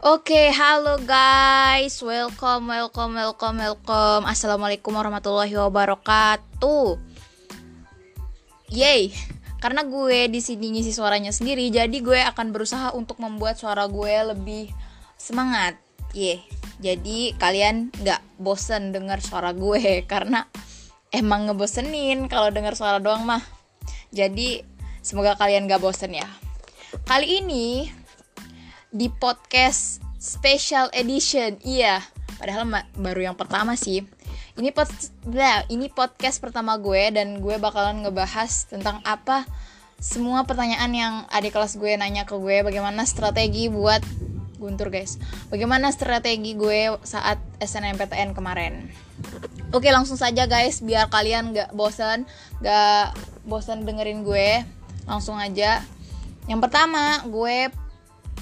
Oke, halo guys. Welcome, welcome, welcome, welcome. Assalamualaikum warahmatullahi wabarakatuh. Yay. Karena gue di sini ngisi suaranya sendiri, jadi gue akan berusaha untuk membuat suara gue lebih semangat. Ye. Jadi kalian nggak bosen dengar suara gue karena emang ngebosenin kalau dengar suara doang mah. Jadi semoga kalian gak bosen ya. Kali ini di podcast special edition. Iya, padahal baru yang pertama sih. Ini pod nah, ini podcast pertama gue dan gue bakalan ngebahas tentang apa semua pertanyaan yang adik kelas gue nanya ke gue bagaimana strategi buat guntur guys. Bagaimana strategi gue saat SNMPTN kemarin? Oke langsung saja guys biar kalian gak bosan gak bosan dengerin gue langsung aja. Yang pertama gue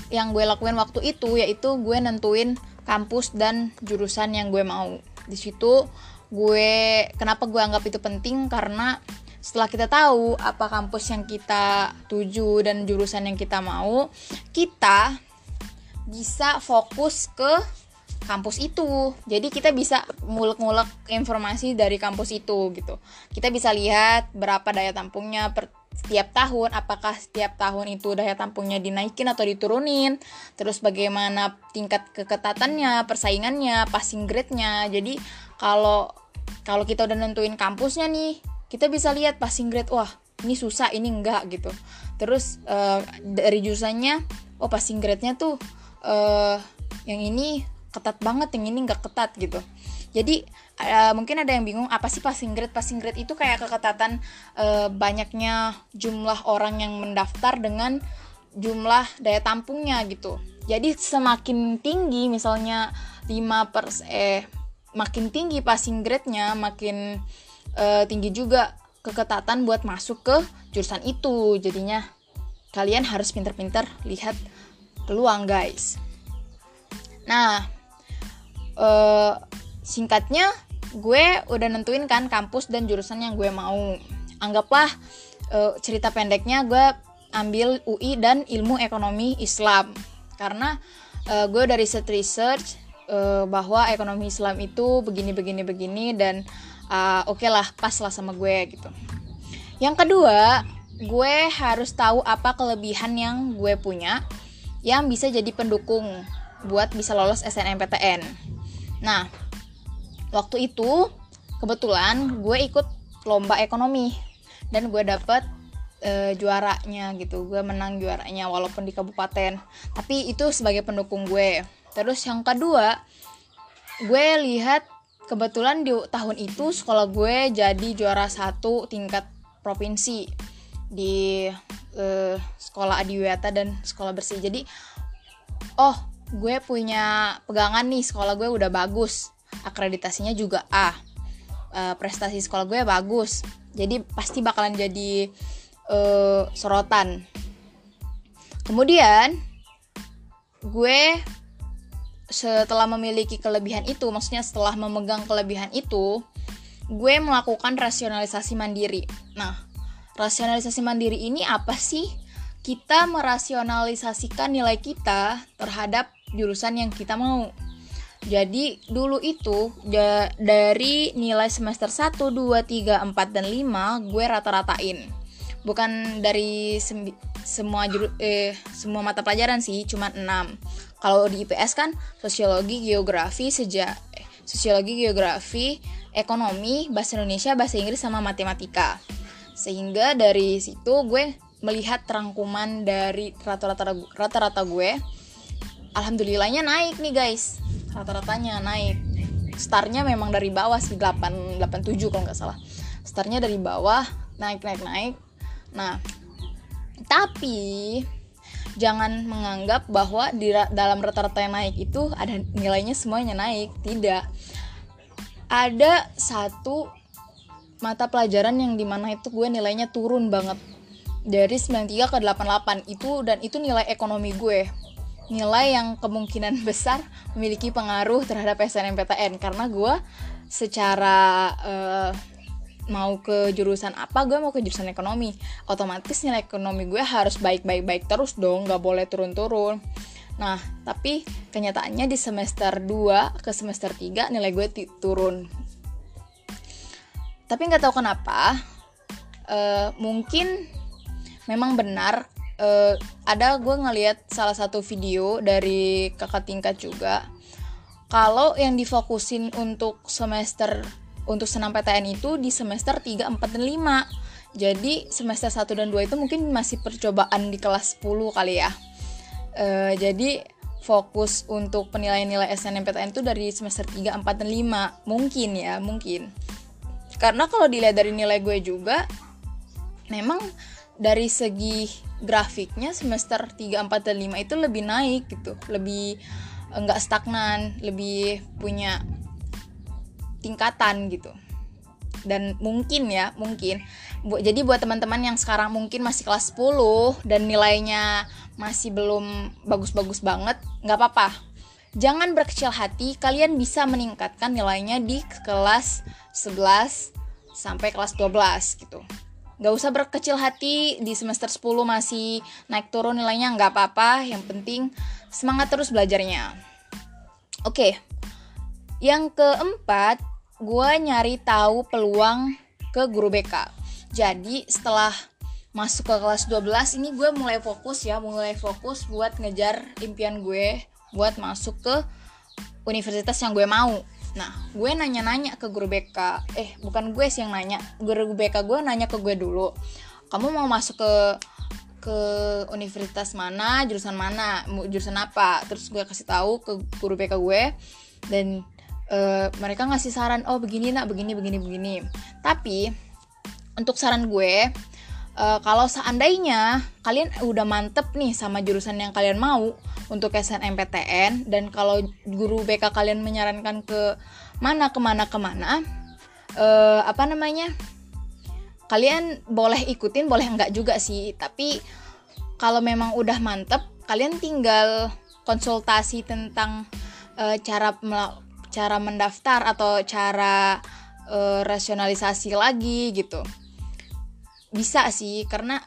yang gue lakuin waktu itu yaitu gue nentuin kampus dan jurusan yang gue mau. Di situ gue kenapa gue anggap itu penting? Karena setelah kita tahu apa kampus yang kita tuju dan jurusan yang kita mau kita bisa fokus ke kampus itu. Jadi kita bisa ngulek-ngulek informasi dari kampus itu gitu. Kita bisa lihat berapa daya tampungnya per setiap tahun apakah setiap tahun itu daya tampungnya dinaikin atau diturunin? Terus bagaimana tingkat keketatannya persaingannya passing grade-nya? Jadi kalau kalau kita udah nentuin kampusnya nih kita bisa lihat passing grade wah ini susah ini enggak gitu. Terus uh, dari jurusannya oh passing grade-nya tuh uh, yang ini ketat banget yang ini enggak ketat gitu jadi uh, mungkin ada yang bingung apa sih passing grade? Passing grade itu kayak keketatan uh, banyaknya jumlah orang yang mendaftar dengan jumlah daya tampungnya gitu. Jadi semakin tinggi misalnya 5 per eh makin tinggi passing grade-nya makin uh, tinggi juga keketatan buat masuk ke jurusan itu. Jadinya kalian harus pinter-pinter lihat peluang guys. Nah uh, singkatnya gue udah nentuin kan kampus dan jurusan yang gue mau. Anggaplah uh, cerita pendeknya gue ambil UI dan ilmu ekonomi Islam. Karena uh, gue dari riset research uh, bahwa ekonomi Islam itu begini begini begini dan uh, oke okay lah pas lah sama gue gitu. Yang kedua gue harus tahu apa kelebihan yang gue punya yang bisa jadi pendukung buat bisa lolos SNMPTN nah waktu itu kebetulan gue ikut lomba ekonomi. Dan gue dapet uh, juaranya gitu. Gue menang juaranya walaupun di kabupaten. Tapi itu sebagai pendukung gue. Terus yang kedua gue lihat kebetulan di tahun itu sekolah gue jadi juara satu tingkat provinsi di uh, sekolah adiwiyata dan sekolah bersih. Jadi oh gue punya pegangan nih. Sekolah gue udah bagus akreditasinya juga A. Uh, prestasi sekolah gue bagus. Jadi pasti bakalan jadi uh, sorotan. Kemudian gue setelah memiliki kelebihan itu maksudnya setelah memegang kelebihan itu gue melakukan rasionalisasi mandiri. Nah rasionalisasi mandiri ini apa sih? Kita merasionalisasikan nilai kita terhadap jurusan yang kita mau jadi dulu itu da dari nilai semester 1, 2, 3, 4 dan 5 gue rata-ratain. Bukan dari semua eh semua mata pelajaran sih, cuma 6. Kalau di IPS kan sosiologi, geografi, seja eh, sosiologi, geografi, ekonomi, bahasa Indonesia, bahasa Inggris sama matematika. Sehingga dari situ gue melihat rangkuman dari rata-rata gue alhamdulillahnya naik nih guys rata-ratanya naik. Startnya memang dari bawah sih 8 87 kalau nggak salah. Startnya dari bawah naik naik naik. Nah tapi jangan menganggap bahwa di dalam rata-rata yang naik itu ada nilainya semuanya naik. Tidak. Ada satu mata pelajaran yang di mana itu gue nilainya turun banget. Dari 93 ke 88 itu dan itu nilai ekonomi gue nilai yang kemungkinan besar memiliki pengaruh terhadap SNMPTN karena gue secara uh, mau ke jurusan apa gue mau ke jurusan ekonomi. Otomatis nilai ekonomi gue harus baik baik baik terus dong nggak boleh turun turun Nah, tapi kenyataannya di semester 2 ke semester 3 nilai gue turun. Tapi nggak tahu kenapa, uh, mungkin memang benar uh, ada gue ngeliat salah satu video dari kakak tingkat juga. Kalau yang difokusin untuk semester untuk senam PTN itu di semester 3, 4, dan 5. Jadi semester 1 dan 2 itu mungkin masih percobaan di kelas 10 kali ya uh, jadi fokus untuk penilaian-nilai SNMPTN itu dari semester 3, 4, dan 5 mungkin ya mungkin karena kalau dilihat dari nilai gue juga memang dari segi grafiknya semester 3, 4, dan 5 itu lebih naik gitu. Lebih enggak stagnan lebih punya tingkatan gitu. Dan mungkin ya mungkin. Bu jadi buat teman-teman yang sekarang mungkin masih kelas 10 dan nilainya masih belum bagus-bagus banget nggak apa-apa. Jangan berkecil hati kalian bisa meningkatkan nilainya di kelas 11 sampai kelas 12 gitu nggak usah berkecil hati di semester 10 masih naik turun nilainya nggak apa-apa. Yang penting semangat terus belajarnya. Oke yang keempat gue nyari tahu peluang ke guru BK jadi setelah masuk ke kelas 12 ini gue mulai fokus ya mulai fokus buat ngejar impian gue buat masuk ke universitas yang gue mau nah gue nanya-nanya ke guru BK eh bukan gue sih yang nanya. Guru BK gue nanya ke gue dulu. Kamu mau masuk ke ke universitas mana jurusan mana jurusan apa? Terus gue kasih tahu ke guru BK gue. Dan uh, mereka ngasih saran oh begini nak begini begini begini. Tapi untuk saran gue uh, kalau seandainya kalian udah mantep nih sama jurusan yang kalian mau untuk SNMPTN dan kalau guru BK kalian menyarankan ke mana ke mana ke mana uh, apa namanya kalian boleh ikutin boleh enggak juga sih. Tapi kalau memang udah mantep kalian tinggal konsultasi tentang uh, cara cara mendaftar atau cara uh, rasionalisasi lagi gitu bisa sih karena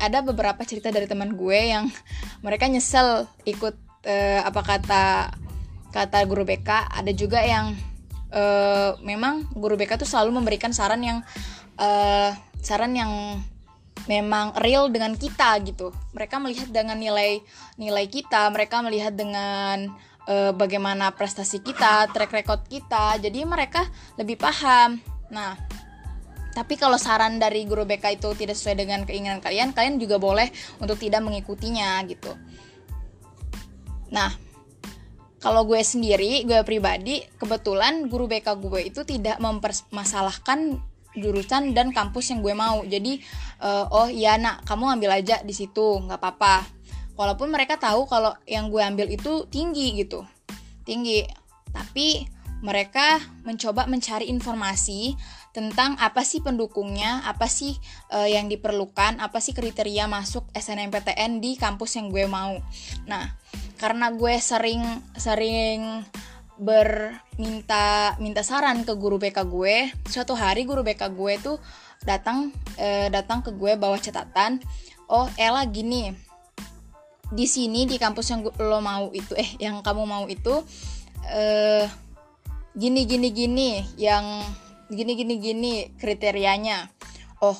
ada beberapa cerita dari teman gue yang mereka nyesel ikut uh, apa kata kata guru BK ada juga yang uh, memang guru BK tuh selalu memberikan saran yang uh, saran yang memang real dengan kita gitu. Mereka melihat dengan nilai nilai kita mereka melihat dengan bagaimana prestasi kita track record kita. Jadi mereka lebih paham. Nah tapi kalau saran dari guru BK itu tidak sesuai dengan keinginan kalian, kalian juga boleh untuk tidak mengikutinya gitu. Nah, kalau gue sendiri, gue pribadi, kebetulan guru BK gue itu tidak mempermasalahkan jurusan dan kampus yang gue mau. Jadi, uh, oh iya nak, kamu ambil aja di situ, nggak apa-apa. Walaupun mereka tahu kalau yang gue ambil itu tinggi gitu, tinggi. Tapi mereka mencoba mencari informasi tentang apa sih pendukungnya, apa sih uh, yang diperlukan, apa sih kriteria masuk SNMPTN di kampus yang gue mau. Nah, karena gue sering sering berminta minta saran ke guru BK gue, suatu hari guru BK gue tuh datang uh, datang ke gue bawa catatan, oh Ella gini, di sini di kampus yang lo mau itu eh yang kamu mau itu eh gini gini gini yang gini gini gini kriterianya. Oh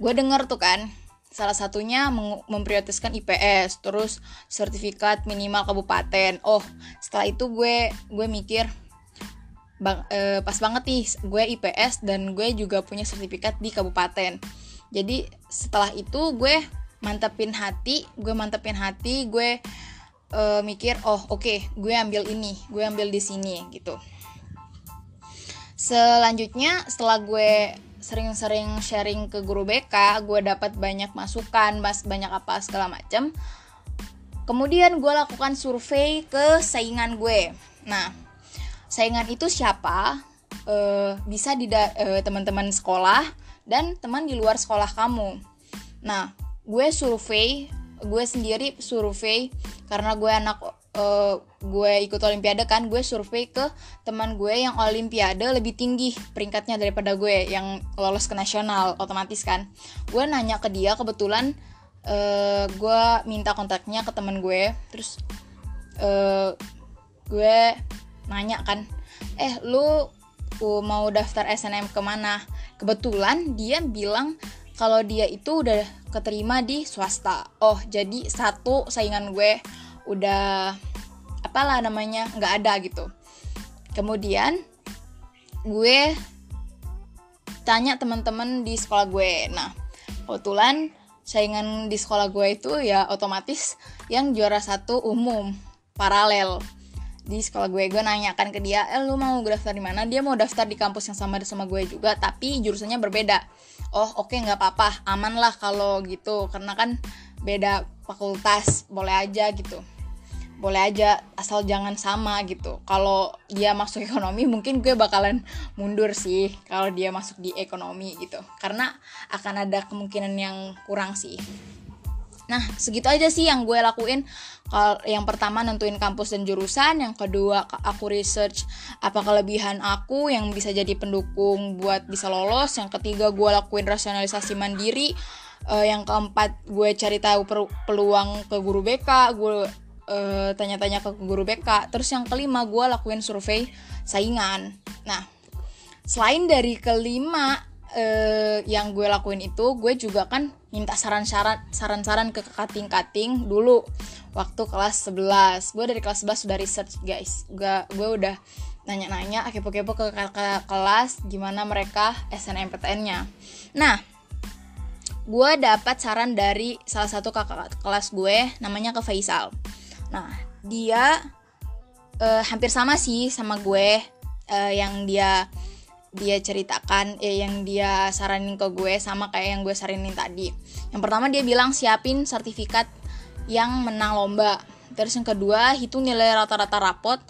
gue denger tuh kan salah satunya memprioritaskan IPS terus sertifikat minimal kabupaten. Oh setelah itu gue gue mikir bang eh, pas banget nih gue IPS dan gue juga punya sertifikat di kabupaten. Jadi setelah itu gue mantepin hati gue mantepin hati gue uh, mikir oh oke okay, gue ambil ini gue ambil di sini gitu selanjutnya setelah gue sering-sering sharing ke guru BK gue dapat banyak masukan mas banyak apa segala macam kemudian gue lakukan survei ke saingan gue. Nah saingan itu siapa? E, bisa di e, teman-teman sekolah dan teman di luar sekolah kamu. Nah gue survei gue sendiri survei karena gue anak uh, gue ikut olimpiade kan gue survei ke teman gue yang olimpiade lebih tinggi peringkatnya daripada gue yang lolos ke nasional otomatis kan. Gue nanya ke dia kebetulan uh, gue minta kontaknya ke teman gue terus uh, gue nanya kan eh lu mau daftar SNM ke mana? Kebetulan dia bilang kalau dia itu udah keterima di swasta. Oh jadi satu saingan gue udah apalah namanya nggak ada gitu. Kemudian gue tanya teman-teman di sekolah gue. Nah kebetulan saingan di sekolah gue itu ya otomatis yang juara satu umum paralel. Di sekolah gue gue nanyakan ke dia eh lu mau daftar di mana? Dia mau daftar di kampus yang sama sama gue juga tapi jurusannya berbeda. Oh oke okay, nggak apa-apa aman lah kalau gitu karena kan beda fakultas boleh aja gitu boleh aja asal jangan sama gitu. Kalau dia masuk ekonomi mungkin gue bakalan mundur sih kalau dia masuk di ekonomi gitu. Karena akan ada kemungkinan yang kurang sih. Nah segitu aja sih yang gue lakuin. Kalau yang pertama nentuin kampus dan jurusan. Yang kedua aku research apa kelebihan aku yang bisa jadi pendukung buat bisa lolos. Yang ketiga gue lakuin rasionalisasi mandiri. Uh, yang keempat gue cari tahu peluang ke guru BK gue uh, tanya-tanya ke guru BK terus yang kelima gue lakuin survei saingan. Nah selain dari kelima uh, yang gue lakuin itu gue juga kan minta saran-saran saran-saran ke kating-kating dulu waktu kelas 11 gue dari kelas 11 sudah research guys. Gue gue udah nanya-nanya kepo-kepo ke kakak kelas gimana mereka SNMPTN-nya nah gue dapat saran dari salah satu kakak kelas gue namanya ke Faisal Nah, dia uh, hampir sama sih sama gue uh, yang dia dia ceritakan eh, yang dia saranin ke gue sama kayak yang gue saranin tadi. Yang pertama dia bilang siapin sertifikat yang menang lomba. Terus yang kedua hitung nilai rata-rata rapot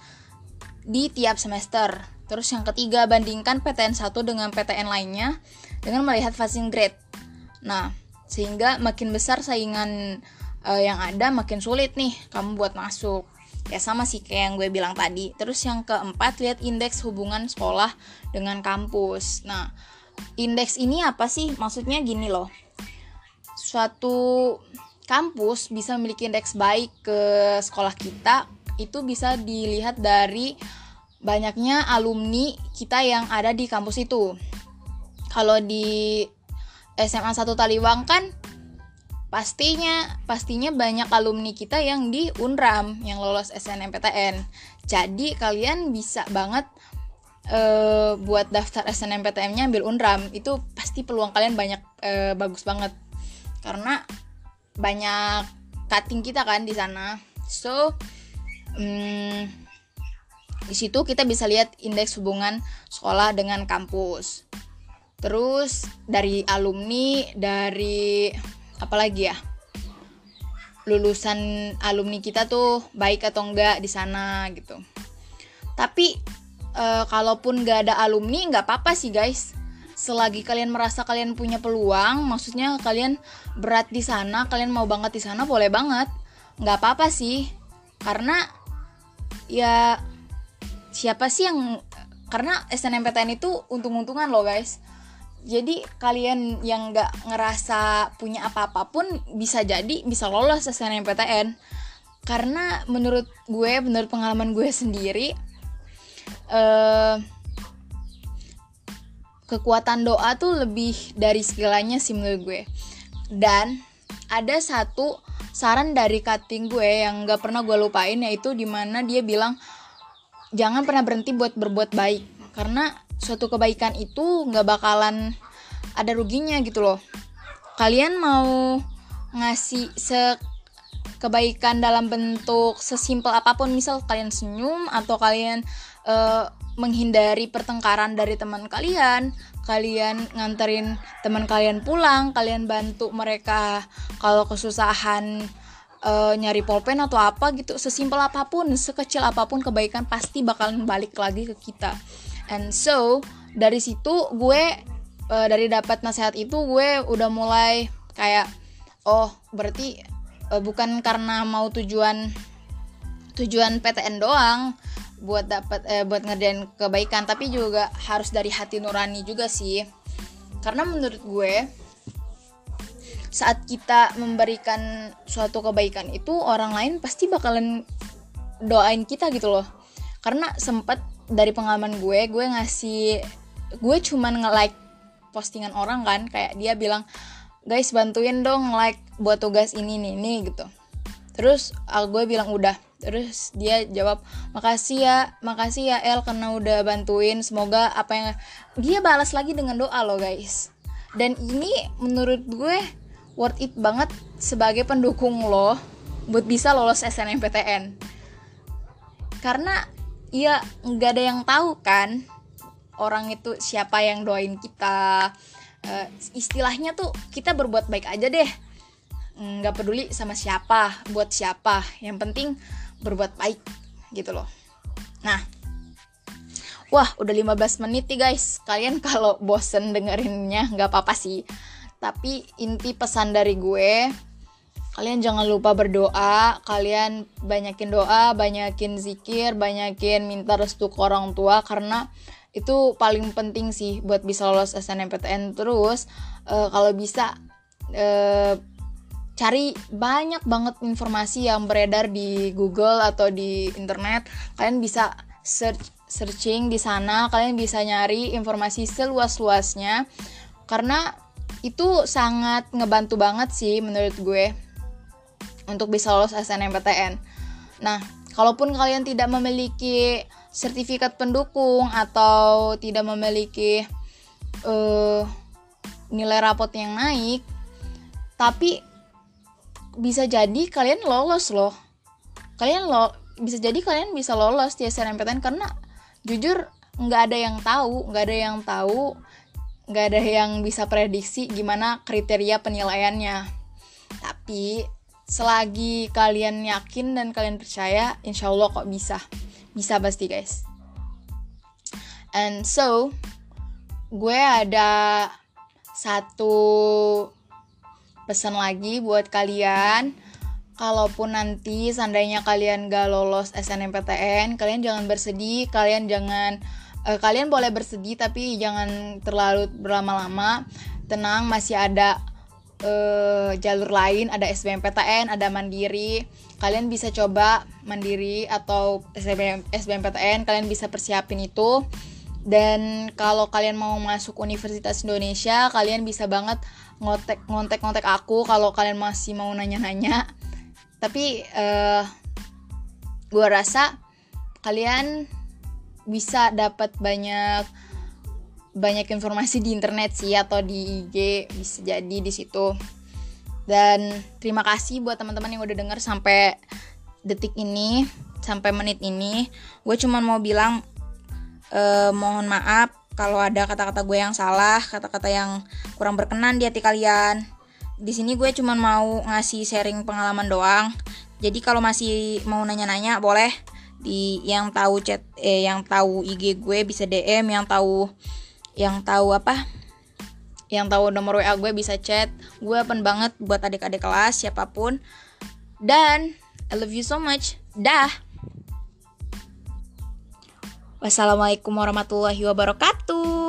di tiap semester. Terus yang ketiga bandingkan PTN 1 dengan PTN lainnya dengan melihat passing grade. Nah, sehingga makin besar saingan uh, yang ada makin sulit nih kamu buat masuk. Ya sama sih kayak yang gue bilang tadi. Terus yang keempat lihat indeks hubungan sekolah dengan kampus. Nah indeks ini apa sih? Maksudnya gini loh. Suatu kampus bisa memiliki indeks baik ke sekolah kita itu bisa dilihat dari banyaknya alumni kita yang ada di kampus itu. Kalau di SMA 1 Taliwang kan pastinya pastinya banyak alumni kita yang di Unram yang lolos SNMPTN. Jadi kalian bisa banget uh, buat daftar SNMPTN-nya ambil Unram. Itu pasti peluang kalian banyak uh, bagus banget. Karena banyak cutting kita kan di sana. So um, di situ kita bisa lihat indeks hubungan sekolah dengan kampus. Terus dari alumni, dari apalagi ya? Lulusan alumni kita tuh baik atau enggak di sana gitu. Tapi e, kalaupun nggak ada alumni nggak apa-apa sih guys. Selagi kalian merasa kalian punya peluang maksudnya kalian berat di sana kalian mau banget di sana boleh banget. Nggak apa-apa sih. Karena ya siapa sih yang karena SNMPTN itu untung-untungan loh guys jadi kalian yang nggak ngerasa punya apa-apa pun bisa jadi bisa lolos SNMPTN karena menurut gue menurut pengalaman gue sendiri uh, kekuatan doa tuh lebih dari segalanya sih menurut gue. Dan ada satu saran dari cutting gue yang nggak pernah gue lupain yaitu di mana dia bilang jangan pernah berhenti buat berbuat baik. Karena suatu kebaikan itu nggak bakalan ada ruginya gitu loh. Kalian mau ngasih se kebaikan dalam bentuk sesimpel apa pun misal kalian senyum atau kalian uh, menghindari pertengkaran dari teman kalian kalian nganterin teman kalian pulang kalian bantu mereka kalau kesusahan uh, nyari pulpen atau apa gitu sesimpel apa pun sekecil apa pun kebaikan pasti bakalan balik lagi ke kita and so dari situ gue uh, dari dapat nasihat itu gue udah mulai kayak oh berarti uh, bukan karena mau tujuan tujuan PTN doang buat dapat eh, buat ngerjain kebaikan tapi juga harus dari hati nurani juga sih. Karena menurut gue saat kita memberikan suatu kebaikan itu orang lain pasti bakalan doain kita gitu loh. Karena sempet dari pengalaman gue gue ngasih gue cuman nge-like postingan orang kan kayak dia bilang guys bantuin dong like buat tugas ini nih nih gitu. Terus aku gue bilang udah. Terus dia jawab makasih ya makasih ya El karena udah bantuin. Semoga apa yang dia balas lagi dengan doa loh guys. Dan ini menurut gue worth it banget sebagai pendukung lo buat bisa lolos SNMPTN karena ya nggak ada yang tahu kan. Orang itu siapa yang doain kita. Uh, istilahnya tuh kita berbuat baik aja deh. Nggak peduli sama siapa buat siapa. Yang penting berbuat baik gitu loh. Nah wah udah 15 menit nih guys. Kalian kalau bosen dengerinnya nggak apa-apa sih. Tapi inti pesan dari gue kalian jangan lupa berdoa. Kalian banyakin doa banyakin zikir banyakin minta restu ke orang tua. Karena itu paling penting sih buat bisa lolos SNMPTN terus uh, kalau bisa uh, cari banyak banget informasi yang beredar di Google atau di internet. Kalian bisa search searching di sana. Kalian bisa nyari informasi seluas-luasnya. Karena itu sangat ngebantu banget sih menurut gue untuk bisa lolos SNMPTN. Nah, kalaupun kalian tidak memiliki sertifikat pendukung atau tidak memiliki uh, nilai rapot yang naik tapi bisa jadi kalian lolos loh kalian lo bisa jadi kalian bisa lolos di SNMPTN karena jujur nggak ada yang tahu nggak ada yang tahu nggak ada yang bisa prediksi gimana kriteria penilaiannya tapi selagi kalian yakin dan kalian percaya insya Allah kok bisa. Bisa pasti guys. And so gue ada satu pesan lagi buat kalian. Kalaupun nanti seandainya kalian gak lolos SNMPTN kalian jangan bersedih. Kalian jangan uh, kalian boleh bersedih tapi jangan terlalu berlama-lama. Tenang masih ada uh, jalur lain ada SBMPTN ada mandiri. Kalian bisa coba mandiri atau SBM, SBMPTN kalian bisa persiapin itu. Dan kalau kalian mau masuk Universitas Indonesia kalian bisa banget ngotek ngontek ngontek aku kalau kalian masih mau nanya-nanya. Tapi uh, eh, gue rasa kalian bisa dapat banyak banyak informasi di internet sih atau di IG bisa jadi di situ dan terima kasih buat teman-teman yang udah denger sampai detik ini, sampai menit ini. Gue cuma mau bilang eh, mohon maaf kalau ada kata-kata gue yang salah, kata-kata yang kurang berkenan di hati kalian. Di sini gue cuma mau ngasih sharing pengalaman doang. Jadi kalau masih mau nanya-nanya boleh di yang tahu chat eh yang tahu IG gue bisa DM, yang tahu yang tahu apa? yang tahu nomor WA gue bisa chat. Gue open banget buat adik-adik kelas siapa pun. Dan I love you so much. Dah. Wassalamualaikum warahmatullahi wabarakatuh